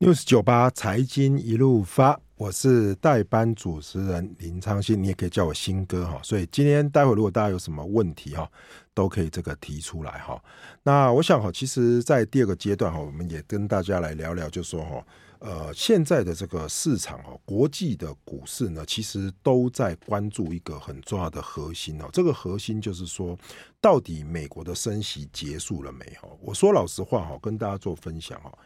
News 九八财经一路发，我是代班主持人林昌兴，你也可以叫我新哥哈。所以今天待会如果大家有什么问题哈，都可以这个提出来哈。那我想哈，其实，在第二个阶段哈，我们也跟大家来聊聊，就说哈，呃，现在的这个市场哈，国际的股市呢，其实都在关注一个很重要的核心哦。这个核心就是说，到底美国的升息结束了没？有，我说老实话哈，跟大家做分享哈。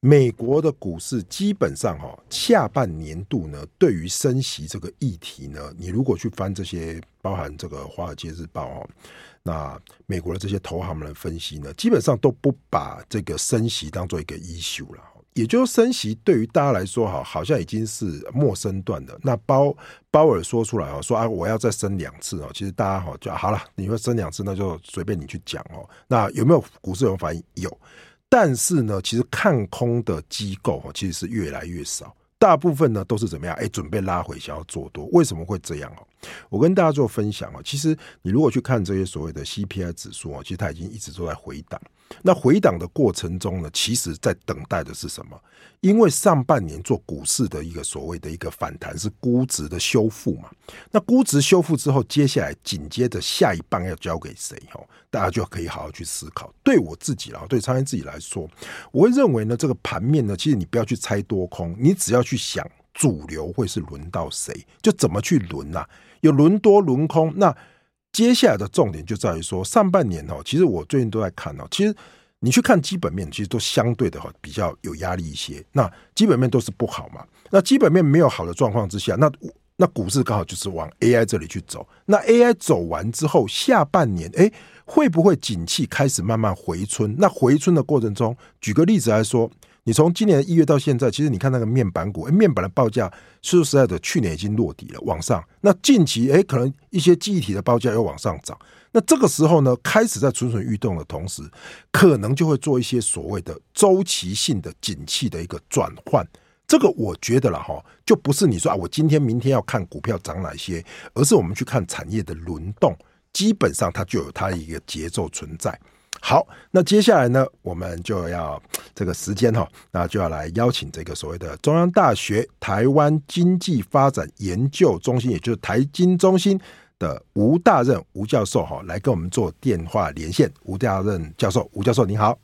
美国的股市基本上哈，下半年度呢，对于升息这个议题呢，你如果去翻这些包含这个《华尔街日报》哦，那美国的这些投行们的分析呢，基本上都不把这个升息当做一个 issue 了。也就是升息对于大家来说哈，好像已经是陌生段的。那鲍鲍尔说出来哦，说啊，我要再升两次哦，其实大家哈就好了，你说升两次，那就随便你去讲哦。那有没有股市有反应？有。但是呢，其实看空的机构其实是越来越少，大部分呢都是怎么样？哎，准备拉回，想要做多。为什么会这样？我跟大家做分享哦，其实你如果去看这些所谓的 CPI 指数哦，其实它已经一直都在回档。那回档的过程中呢，其实在等待的是什么？因为上半年做股市的一个所谓的一个反弹是估值的修复嘛。那估值修复之后，接下来紧接着下一棒要交给谁？哦，大家就可以好好去思考。对我自己啦，对昌兴自己来说，我会认为呢，这个盘面呢，其实你不要去猜多空，你只要去想主流会是轮到谁，就怎么去轮呐？有轮多轮空那。接下来的重点就在于说，上半年哦，其实我最近都在看哦，其实你去看基本面，其实都相对的哈比较有压力一些。那基本面都是不好嘛，那基本面没有好的状况之下，那那股市刚好就是往 AI 这里去走。那 AI 走完之后，下半年诶，会不会景气开始慢慢回春？那回春的过程中，举个例子来说。你从今年一月到现在，其实你看那个面板股，哎，面板的报价说实在的，去年已经落底了，往上。那近期，哎，可能一些记忆体的报价又往上涨。那这个时候呢，开始在蠢蠢欲动的同时，可能就会做一些所谓的周期性的景气的一个转换。这个我觉得了哈，就不是你说啊，我今天明天要看股票涨哪些，而是我们去看产业的轮动，基本上它就有它一个节奏存在。好，那接下来呢，我们就要这个时间哈，那就要来邀请这个所谓的中央大学台湾经济发展研究中心，也就是台经中心的吴大任吴教授哈，来跟我们做电话连线。吴大任教授，吴教授您好。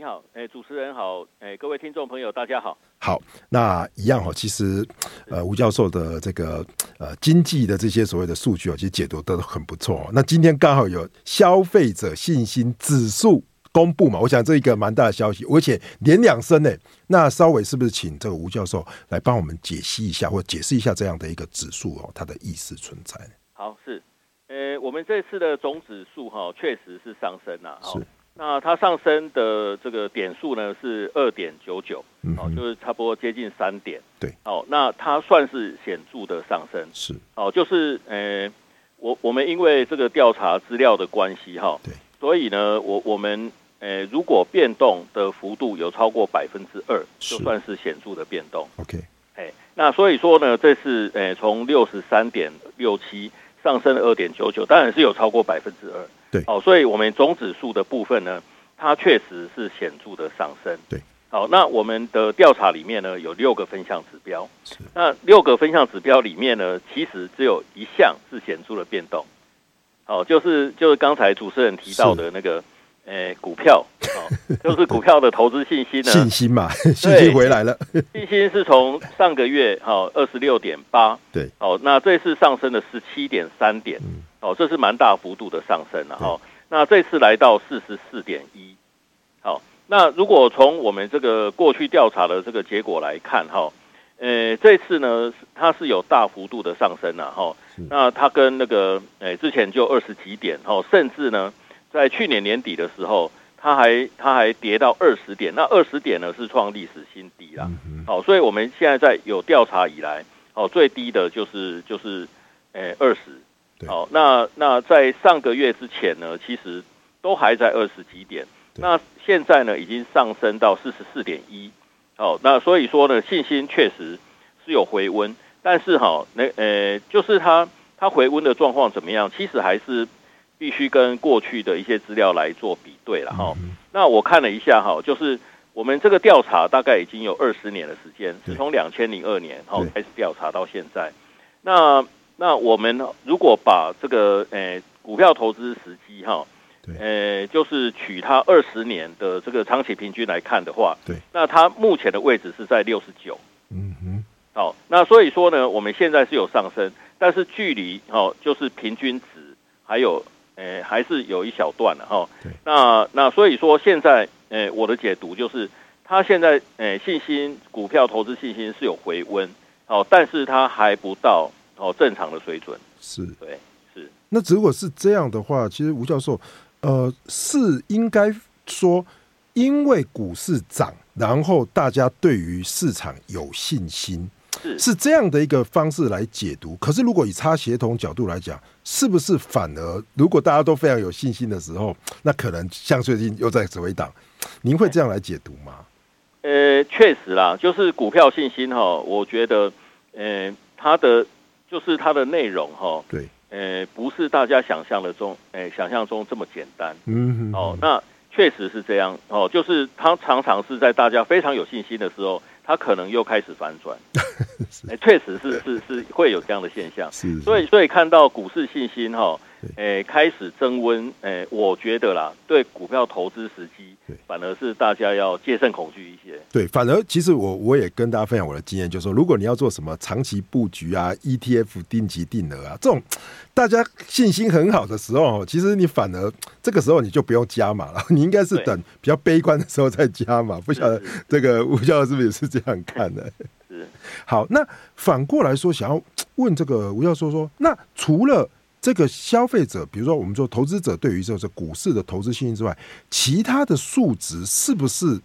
你好，哎，主持人好，哎，各位听众朋友，大家好。好，那一样哈，其实呃，吴教授的这个呃经济的这些所谓的数据啊，其实解读都很不错。那今天刚好有消费者信心指数公布嘛，我想这一个蛮大的消息，而且连两声呢。那稍微是不是请这个吴教授来帮我们解析一下，或解释一下这样的一个指数哦，它的意思存在？好，是，呃，我们这次的总指数哈，确实是上升了，是。那它上升的这个点数呢是二点九九，哦，就是差不多接近三点，对，哦，那它算是显著的上升，是，哦，就是呃，我我们因为这个调查资料的关系哈，对，所以呢，我我们呃，如果变动的幅度有超过百分之二，就算是显著的变动，OK，哎，那所以说呢，这次呃从六十三点六七上升了二点九九，当然是有超过百分之二。对，好，所以我们总指数的部分呢，它确实是显著的上升。对，好，那我们的调查里面呢，有六个分项指标。是，那六个分项指标里面呢，其实只有一项是显著的变动。好，就是就是刚才主持人提到的那个，诶，股票，就是股票的投资信心呢，信心嘛，信心回来了。信心是从上个月好二十六点八，对，好，那这次上升了十七点三点。嗯哦，这是蛮大幅度的上升了哈。那这次来到四十四点一，好，那如果从我们这个过去调查的这个结果来看哈，呃，这次呢它是有大幅度的上升了哈。那它跟那个呃之前就二十几点哈，甚至呢在去年年底的时候，它还它还跌到二十点，那二十点呢是创历史新低啦。好，所以我们现在在有调查以来，哦，最低的就是就是呃二十。好，那那在上个月之前呢，其实都还在二十几点，那现在呢已经上升到四十四点一，好，那所以说呢，信心确实是有回温，但是哈，那呃，就是它它回温的状况怎么样？其实还是必须跟过去的一些资料来做比对了哈。那我看了一下哈，就是我们这个调查大概已经有二十年的时间，是从两千零二年哈开始调查到现在。那那我们如果把这个诶、欸、股票投资时机哈，诶、欸、就是取它二十年的这个长期平均来看的话，对，那它目前的位置是在六十九。嗯哼，好，那所以说呢，我们现在是有上升，但是距离哦就是平均值还有诶、欸、还是有一小段的哈。对，那那所以说现在。诶、欸，我的解读就是，它现在诶、欸、信心股票投资信心是有回温，哦，但是它还不到哦正常的水准。是，对，是。那如果是这样的话，其实吴教授，呃，是应该说，因为股市涨，然后大家对于市场有信心。是是这样的一个方式来解读，可是如果以差协同角度来讲，是不是反而如果大家都非常有信心的时候，那可能像最近又在指挥党，您会这样来解读吗？呃，确实啦，就是股票信心哈，我觉得，呃，它的就是它的内容哈，对，呃，不是大家想象的中，呃，想象中这么简单。嗯哼，哦，那确实是这样哦，就是它常常是在大家非常有信心的时候。它可能又开始反转，哎，确实是是是会有这样的现象，是。所以所以看到股市信心哈，哎，开始增温，哎，我觉得啦，对股票投资时机，反而是大家要戒慎恐惧一些。对，反而其实我我也跟大家分享我的经验，就是说，如果你要做什么长期布局啊，ETF 定期定额啊，这种大家信心很好的时候，其实你反而这个时候你就不用加码了，你应该是等比较悲观的时候再加码。不晓得这个吴教授是不是也是？这样看的，是好。那反过来说，想要问这个吴教授说，那除了这个消费者，比如说我们说投资者对于这个股市的投资信心之外，其他的数值是不是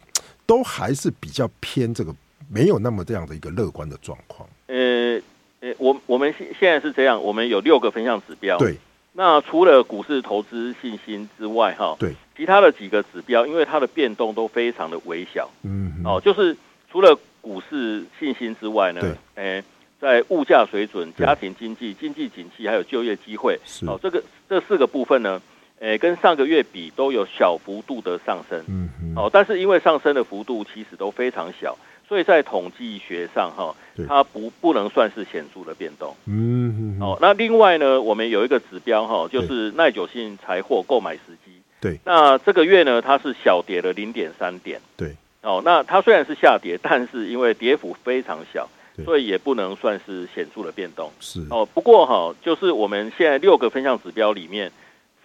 都还是比较偏这个没有那么这样的一个乐观的状况？呃呃，我我们现现在是这样，我们有六个分项指标。对，那除了股市投资信心之外，哈，对，其他的几个指标，因为它的变动都非常的微小。嗯，哦，就是。除了股市信心之外呢，诶，在物价水准、家庭经济、经济景气还有就业机会，哦，这个这四个部分呢，诶，跟上个月比都有小幅度的上升，嗯，哦，但是因为上升的幅度其实都非常小，所以在统计学上哈，它不不能算是显著的变动，嗯，哦，那另外呢，我们有一个指标哈，就是耐久性财货购买时机，对，那这个月呢，它是小跌了零点三点，对。哦，那它虽然是下跌，但是因为跌幅非常小，所以也不能算是显著的变动。是哦，不过哈、哦，就是我们现在六个分项指标里面，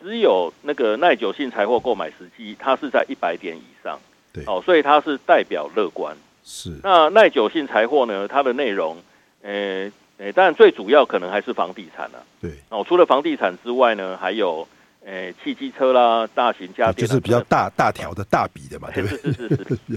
只有那个耐久性财货购买时机，它是在一百点以上。对，哦，所以它是代表乐观。是。那耐久性财货呢？它的内容，诶诶，当然最主要可能还是房地产了、啊。对。哦，除了房地产之外呢，还有。诶，汽机车啦，大型家电就是比较大大条的大笔的嘛，对不对？是是是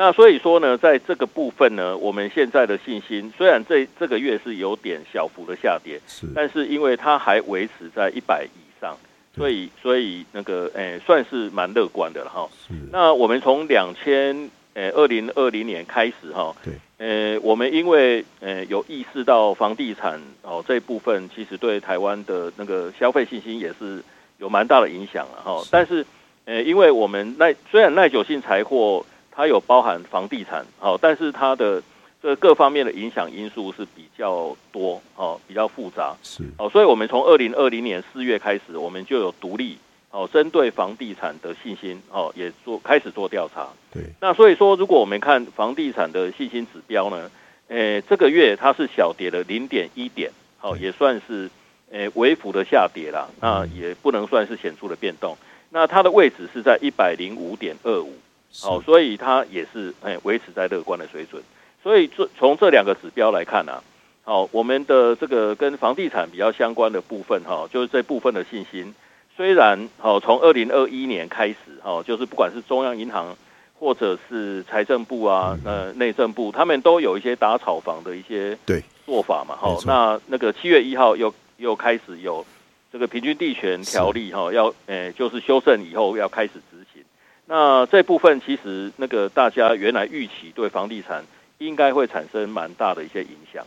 那所以说呢，在这个部分呢，我们现在的信心虽然这这个月是有点小幅的下跌，是，但是因为它还维持在一百以上，所以所以那个诶，算是蛮乐观的了哈。是。那我们从两千诶二零二零年开始哈，对，诶，我们因为诶有意识到房地产哦这一部分其实对台湾的那个消费信心也是。有蛮大的影响了哈，但是，呃，因为我们耐虽然耐久性财货它有包含房地产，好，但是它的这各方面的影响因素是比较多，哦，比较复杂，是，哦，所以我们从二零二零年四月开始，我们就有独立，哦，针对房地产的信心，哦，也做开始做调查，对，那所以说，如果我们看房地产的信心指标呢，诶，这个月它是小跌了零点一点，好，也算是。诶，微幅的下跌啦，那也不能算是显著的变动。那它的位置是在一百零五点二五，好，所以它也是哎维持在乐观的水准。所以这从这两个指标来看啊，好，我们的这个跟房地产比较相关的部分哈，就是这部分的信心，虽然好从二零二一年开始哈，就是不管是中央银行或者是财政部啊，呃内政部，他们都有一些打炒房的一些对做法嘛，好，那那个七月一号又。又开始有这个平均地权条例哈，要诶、欸、就是修正以后要开始。那这部分其实那个大家原来预期对房地产应该会产生蛮大的一些影响。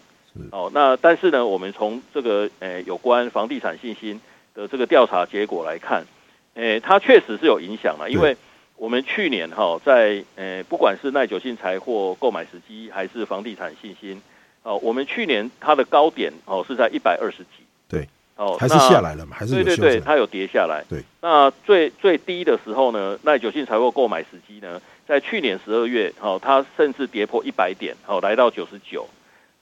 哦，那但是呢，我们从这个诶、欸、有关房地产信心的这个调查结果来看，诶、欸，它确实是有影响了，因为。我们去年哈在呃不管是耐久性财货购买时机还是房地产信心，哦，我们去年它的高点哦是在一百二十几，对，哦，还是下来了嘛，还是对对对，它有跌下来，对。那最最低的时候呢，耐久性财货购买时机呢，在去年十二月，哦，它甚至跌破一百点，哦，来到九十九。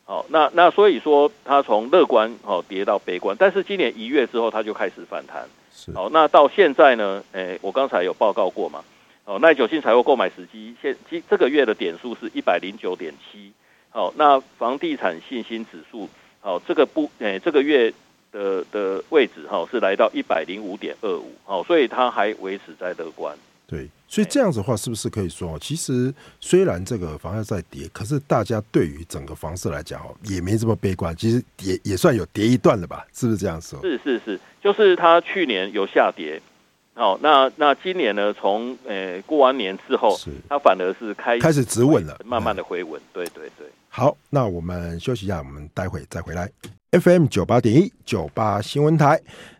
哦，那那所以说，它从乐观哦跌到悲观，但是今年一月之后，它就开始反弹。是，哦，那到现在呢？诶、欸，我刚才有报告过嘛？哦，耐久性财货购买时机现今这个月的点数是一百零九点七。好，那房地产信心指数，好，这个不诶、欸，这个月的的位置哈是来到一百零五点二五。好，所以它还维持在乐观。对，所以这样子的话，是不是可以说，其实虽然这个房价在跌，可是大家对于整个房市来讲哦，也没这么悲观，其实也也算有跌一段了吧？是不是这样说？是是是，就是它去年有下跌，好，那那今年呢？从呃过完年之后，是它反而是开开始止稳了，慢慢的回稳。对对对。好，那我们休息一下，我们待会再回来。FM 九八点一九八新闻台。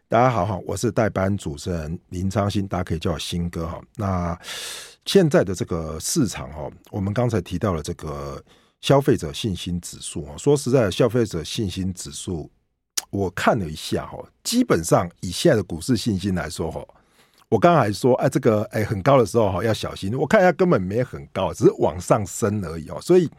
大家好，哈，我是代班主持人林昌新，大家可以叫我新哥哈。那现在的这个市场哈，我们刚才提到了这个消费者信心指数哈，说实在的，消费者信心指数，我看了一下哈，基本上以现在的股市信心来说哈。我刚才还说，哎，这个哎很高的时候哈要小心。我看一下根本没很高，只是往上升而已哦。所以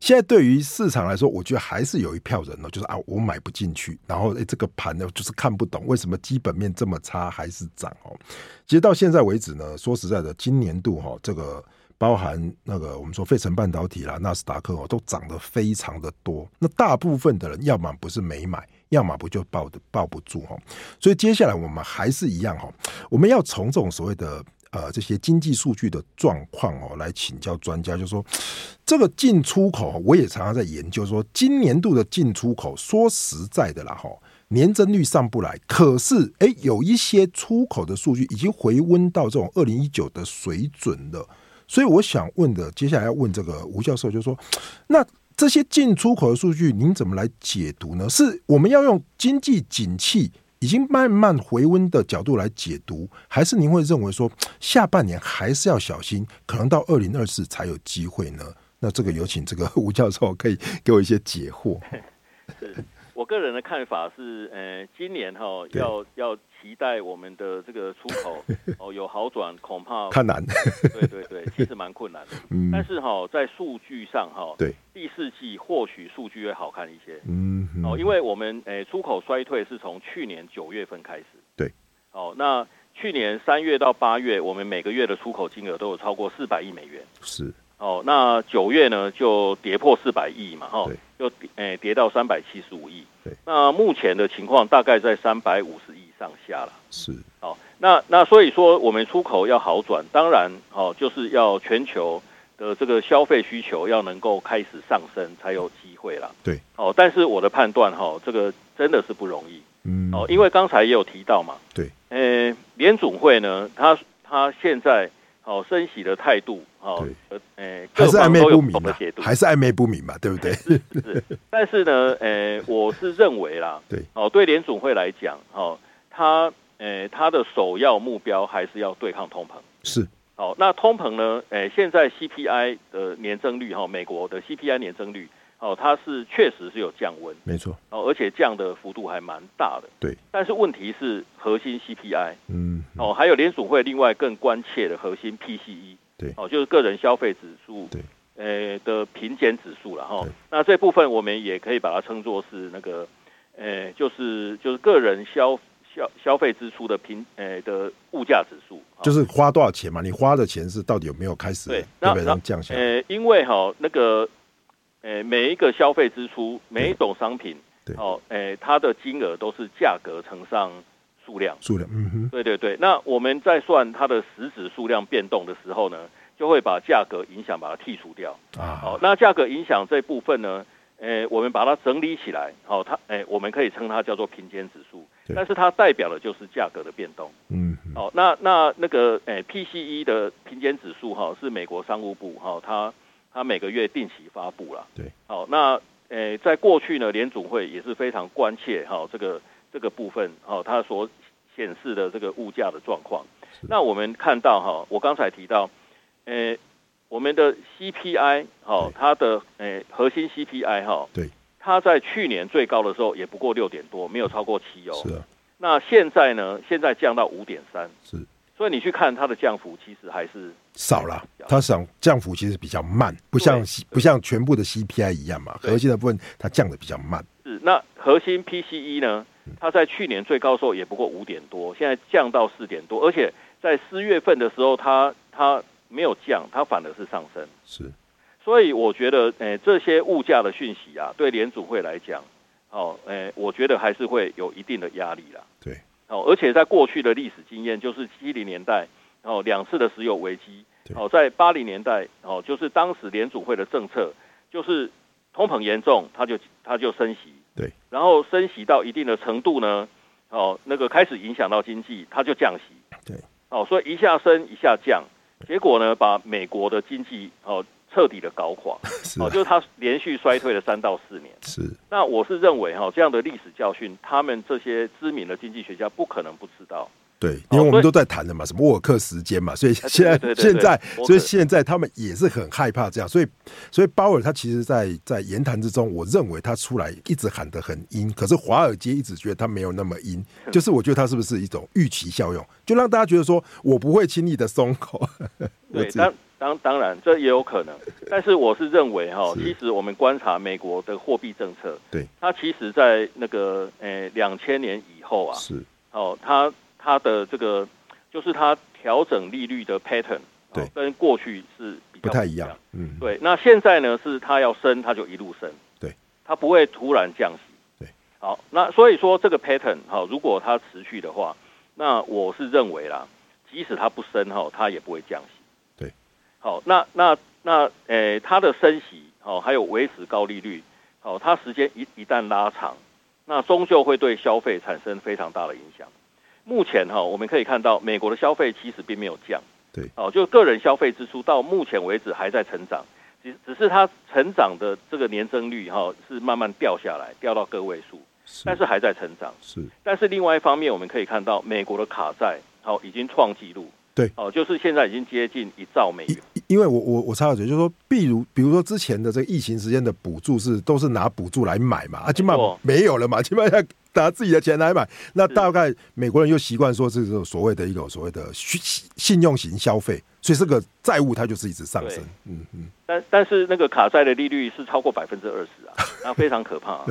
现在对于市场来说，我觉得还是有一票人呢，就是啊我买不进去，然后哎这个盘呢就是看不懂为什么基本面这么差还是涨哦。其实到现在为止呢，说实在的，今年度哈这个包含那个我们说费城半导体啦、纳斯达克哦都涨得非常的多。那大部分的人要么不是没买。要么不就抱的抱不住哈，所以接下来我们还是一样哈，我们要从这种所谓的呃这些经济数据的状况哦来请教专家，就是说这个进出口，我也常常在研究说，今年度的进出口，说实在的啦哈，年增率上不来，可是哎有一些出口的数据已经回温到这种二零一九的水准了，所以我想问的，接下来要问这个吴教授，就是说那。这些进出口的数据，您怎么来解读呢？是我们要用经济景气已经慢慢回温的角度来解读，还是您会认为说下半年还是要小心，可能到二零二四才有机会呢？那这个有请这个吴教授可以给我一些解惑。我个人的看法是，呃，今年哈要要期待我们的这个出口 哦有好转，恐怕 太难。对对对，其实蛮困难的。嗯，但是哈在数据上哈，对第四季或许数据会好看一些。嗯，哦，因为我们诶出口衰退是从去年九月份开始。对。哦，那去年三月到八月，我们每个月的出口金额都有超过四百亿美元。是。哦，那九月呢就跌破四百亿嘛，哈，就跌诶跌到三百七十五亿。对，那目前的情况大概在三百五十亿上下了。是，哦，那那所以说我们出口要好转，当然哦就是要全球的这个消费需求要能够开始上升才有机会啦。对，哦，但是我的判断哈，这个真的是不容易。嗯，哦，因为刚才也有提到嘛。对，诶，联总会呢，他他现在。好，升息的态度，好，呃，诶，还是暧昧不明嘛，还是暧昧不明嘛，对不对？是是，但是呢，诶，我是认为啦，对，哦，对联总会来讲，哦，他，诶，他的首要目标还是要对抗通膨，是，好，那通膨呢，诶，现在 CPI 的年增率，哈，美国的 CPI 年增率。哦，它是确实是有降温，没错。哦，而且降的幅度还蛮大的。对。但是问题是核心 CPI，嗯，嗯。哦，还有联储会另外更关切的核心 PCE，对。哦，就是个人消费指数，对。呃的平减指数了哈。那这部分我们也可以把它称作是那个，呃，就是就是个人消消消费支出的平呃的物价指数，就是花多少钱嘛？你花的钱是到底有没有开始对对不对降下来？呃，因为哈那个。诶，每一个消费支出，每一种商品，对，哦，诶，它的金额都是价格乘上数量，数量，嗯哼，对对对。那我们在算它的实质数量变动的时候呢，就会把价格影响把它剔除掉啊。好，那价格影响这部分呢，诶，我们把它整理起来，好，它，诶，我们可以称它叫做平减指数，但是它代表的就是价格的变动，嗯，好，那那那个，诶，PCE 的平减指数，哈，是美国商务部，哈，它。它每个月定期发布了，对，好，那诶，在过去呢，联总会也是非常关切哈，这个这个部分，哦，它所显示的这个物价的状况。那我们看到哈，我刚才提到，呃，我们的 CPI 哈，它的诶核心 CPI 哈，对，它在去年最高的时候也不过六点多，没有超过七哦。是啊。那现在呢？现在降到五点三。是。所以你去看它的降幅，其实还是少了。它想降幅其实比较慢，不像不像全部的 CPI 一样嘛。核心的部分它降的比较慢。是。那核心 PCE 呢？它在去年最高的时候也不过五点多，现在降到四点多，而且在四月份的时候，它它没有降，它反而是上升。是。所以我觉得，诶、欸，这些物价的讯息啊，对联储会来讲，哦，诶、欸，我觉得还是会有一定的压力啦。对。哦，而且在过去的历史经验，就是七零年代，哦，两次的石油危机，哦，在八零年代，哦，就是当时联储会的政策，就是通膨严重，它就它就升息，对，然后升息到一定的程度呢，哦，那个开始影响到经济，它就降息，对，哦，所以一下升一下降，结果呢，把美国的经济，哦。彻底的搞垮，哦，就是它连续衰退了三到四年。是，那我是认为哈，这样的历史教训，他们这些知名的经济学家不可能不知道。对，因为我们都在谈的嘛，什么沃尔克时间嘛，所以现在现在，所以现在他们也是很害怕这样，所以所以鲍尔他其实在在言谈之中，我认为他出来一直喊得很阴，可是华尔街一直觉得他没有那么阴，就是我觉得他是不是一种预期效用，就让大家觉得说我不会轻易的松口。对，当当当然这也有可能，但是我是认为哈，其实我们观察美国的货币政策，对，它其实在那个呃两千年以后啊，是哦，它。它的这个就是它调整利率的 pattern，对，跟过去是比较不太一样。嗯，对。那现在呢，是它要升，它就一路升，对，它不会突然降息。对，好，那所以说这个 pattern 哈，如果它持续的话，那我是认为啦，即使它不升哈，它也不会降息。对，好，那那那诶，它的升息哦，还有维持高利率，好，它时间一一旦拉长，那终究会对消费产生非常大的影响。目前哈，我们可以看到美国的消费其实并没有降，对，哦，就个人消费支出到目前为止还在成长，只只是它成长的这个年增率哈是慢慢掉下来，掉到个位数，但是还在成长，是。但是另外一方面，我们可以看到美国的卡债好已经创纪录，对，哦，就是现在已经接近一兆美元。因为我我我插个嘴，就是说，比如比如说之前的这个疫情时间的补助是都是拿补助来买嘛，啊，起码没有了嘛，起码要。拿自己的钱来买，那大概美国人又习惯说这种所谓的一个所谓的信信用型消费，所以这个债务它就是一直上升。嗯嗯。但但是那个卡债的利率是超过百分之二十啊，那非常可怕啊。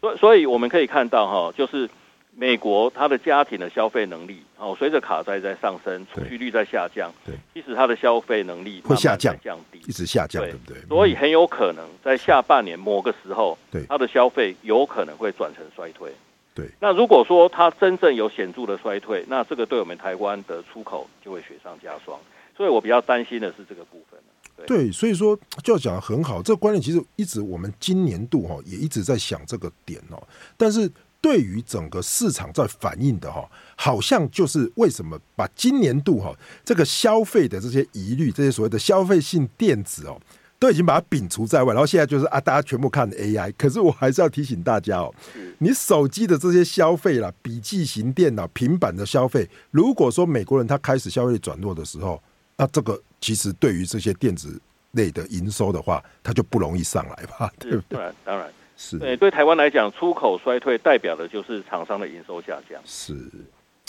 所以所以我们可以看到哈，就是美国它的家庭的消费能力哦，随着卡债在上升，储蓄率在下降，对，其实它的消费能力会下降降低，一直下降，对不对？所以很有可能在下半年某个时候，对它的消费有可能会转成衰退。对，那如果说它真正有显著的衰退，那这个对我们台湾的出口就会雪上加霜。所以我比较担心的是这个部分。对，所以说就要讲得很好，这个观念其实一直我们今年度哈也一直在想这个点哦。但是对于整个市场在反映的哈，好像就是为什么把今年度哈这个消费的这些疑虑，这些所谓的消费性电子哦。都已经把它摒除在外，然后现在就是啊，大家全部看 AI。可是我还是要提醒大家哦，你手机的这些消费啦，笔记型电脑、平板的消费，如果说美国人他开始消费转弱的时候，那这个其实对于这些电子类的营收的话，它就不容易上来吧？对不对？当然，当然是。对，对台湾来讲，出口衰退代表的就是厂商的营收下降。是。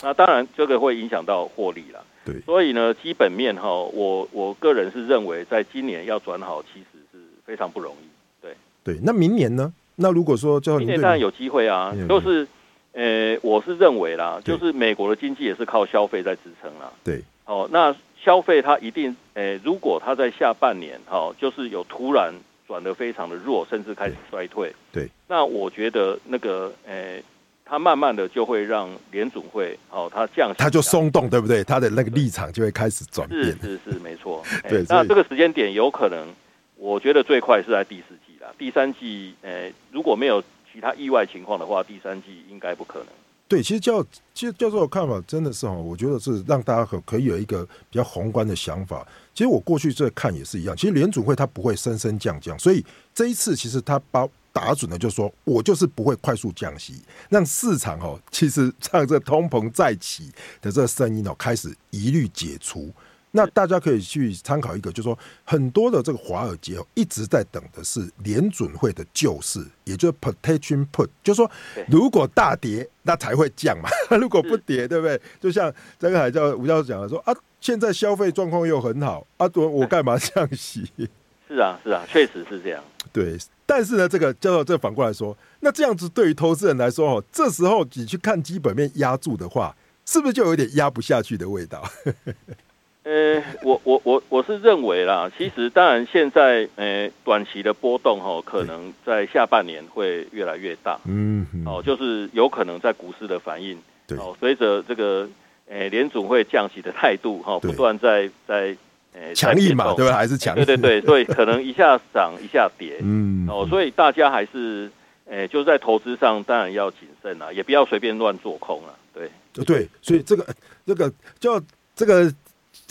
那当然，这个会影响到获利了。对，所以呢，基本面哈，我我个人是认为，在今年要转好，其实是非常不容易。对对，那明年呢？那如果说叫明年当然有机会啊，就是呃，我是认为啦，就是美国的经济也是靠消费在支撑啦。对，哦，那消费它一定，呃，如果它在下半年哈，就是有突然转得非常的弱，甚至开始衰退，对，那我觉得那个呃。它慢慢的就会让联准会哦，它降息，它就松动，对不对？它的那个立场就会开始转变。是是是，没错。对，那这个时间点有可能，我觉得最快是在第四季啦。第三季，呃，如果没有其他意外情况的话，第三季应该不可能。对，其实教其实教授的看法真的是哈，我觉得是让大家可可以有一个比较宏观的想法。其实我过去这看也是一样，其实联准会它不会升升降降，所以这一次其实它把打准了，就说我就是不会快速降息，让市场哦，其实 让这通膨再起的这个声音哦，开始一律解除。那大家可以去参考一个，就是说很多的这个华尔街哦，一直在等的是联准会的救市，也就是 protection put，就是说如果大跌，那才会降嘛。如果不跌，对不对？就像这个还叫吴教授讲的说啊，现在消费状况又很好啊，我我干嘛降息？是啊，是啊，确实是这样。对，但是呢，这个教授这反过来说，那这样子对于投资人来说哦，这时候你去看基本面压住的话，是不是就有点压不下去的味道？呃，我我我我是认为啦，其实当然现在呃短期的波动哈，可能在下半年会越来越大，嗯，哦，就是有可能在股市的反应，对，哦，随着这个呃联总会降息的态度哈，不断在在呃强硬嘛，对吧？还是强硬，对对对，所以可能一下涨一下跌，嗯，哦，所以大家还是呃就在投资上当然要谨慎啊，也不要随便乱做空啊，对，对，所以这个这个叫这个。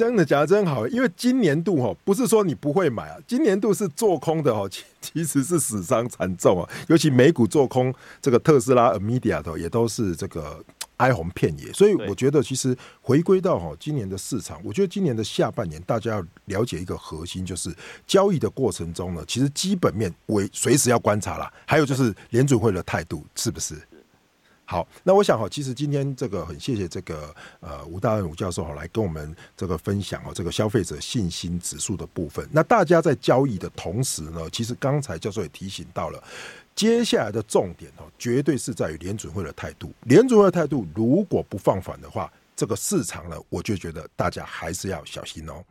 真的假的？真好，因为今年度哈不是说你不会买啊，今年度是做空的哦，其 其实是死伤惨重啊，尤其美股做空这个特斯拉、NVIDIA 的也都是这个哀鸿遍野，所以我觉得其实回归到哈今年的市场，我觉得今年的下半年大家要了解一个核心，就是交易的过程中呢，其实基本面为随时要观察啦，还有就是联准会的态度是不是？好，那我想哈，其实今天这个很谢谢这个呃吴大任吴教授哈来跟我们这个分享哦，这个消费者信心指数的部分。那大家在交易的同时呢，其实刚才教授也提醒到了，接下来的重点哦，绝对是在于联准会的态度。联准会的态度如果不放缓的话，这个市场呢，我就觉得大家还是要小心哦。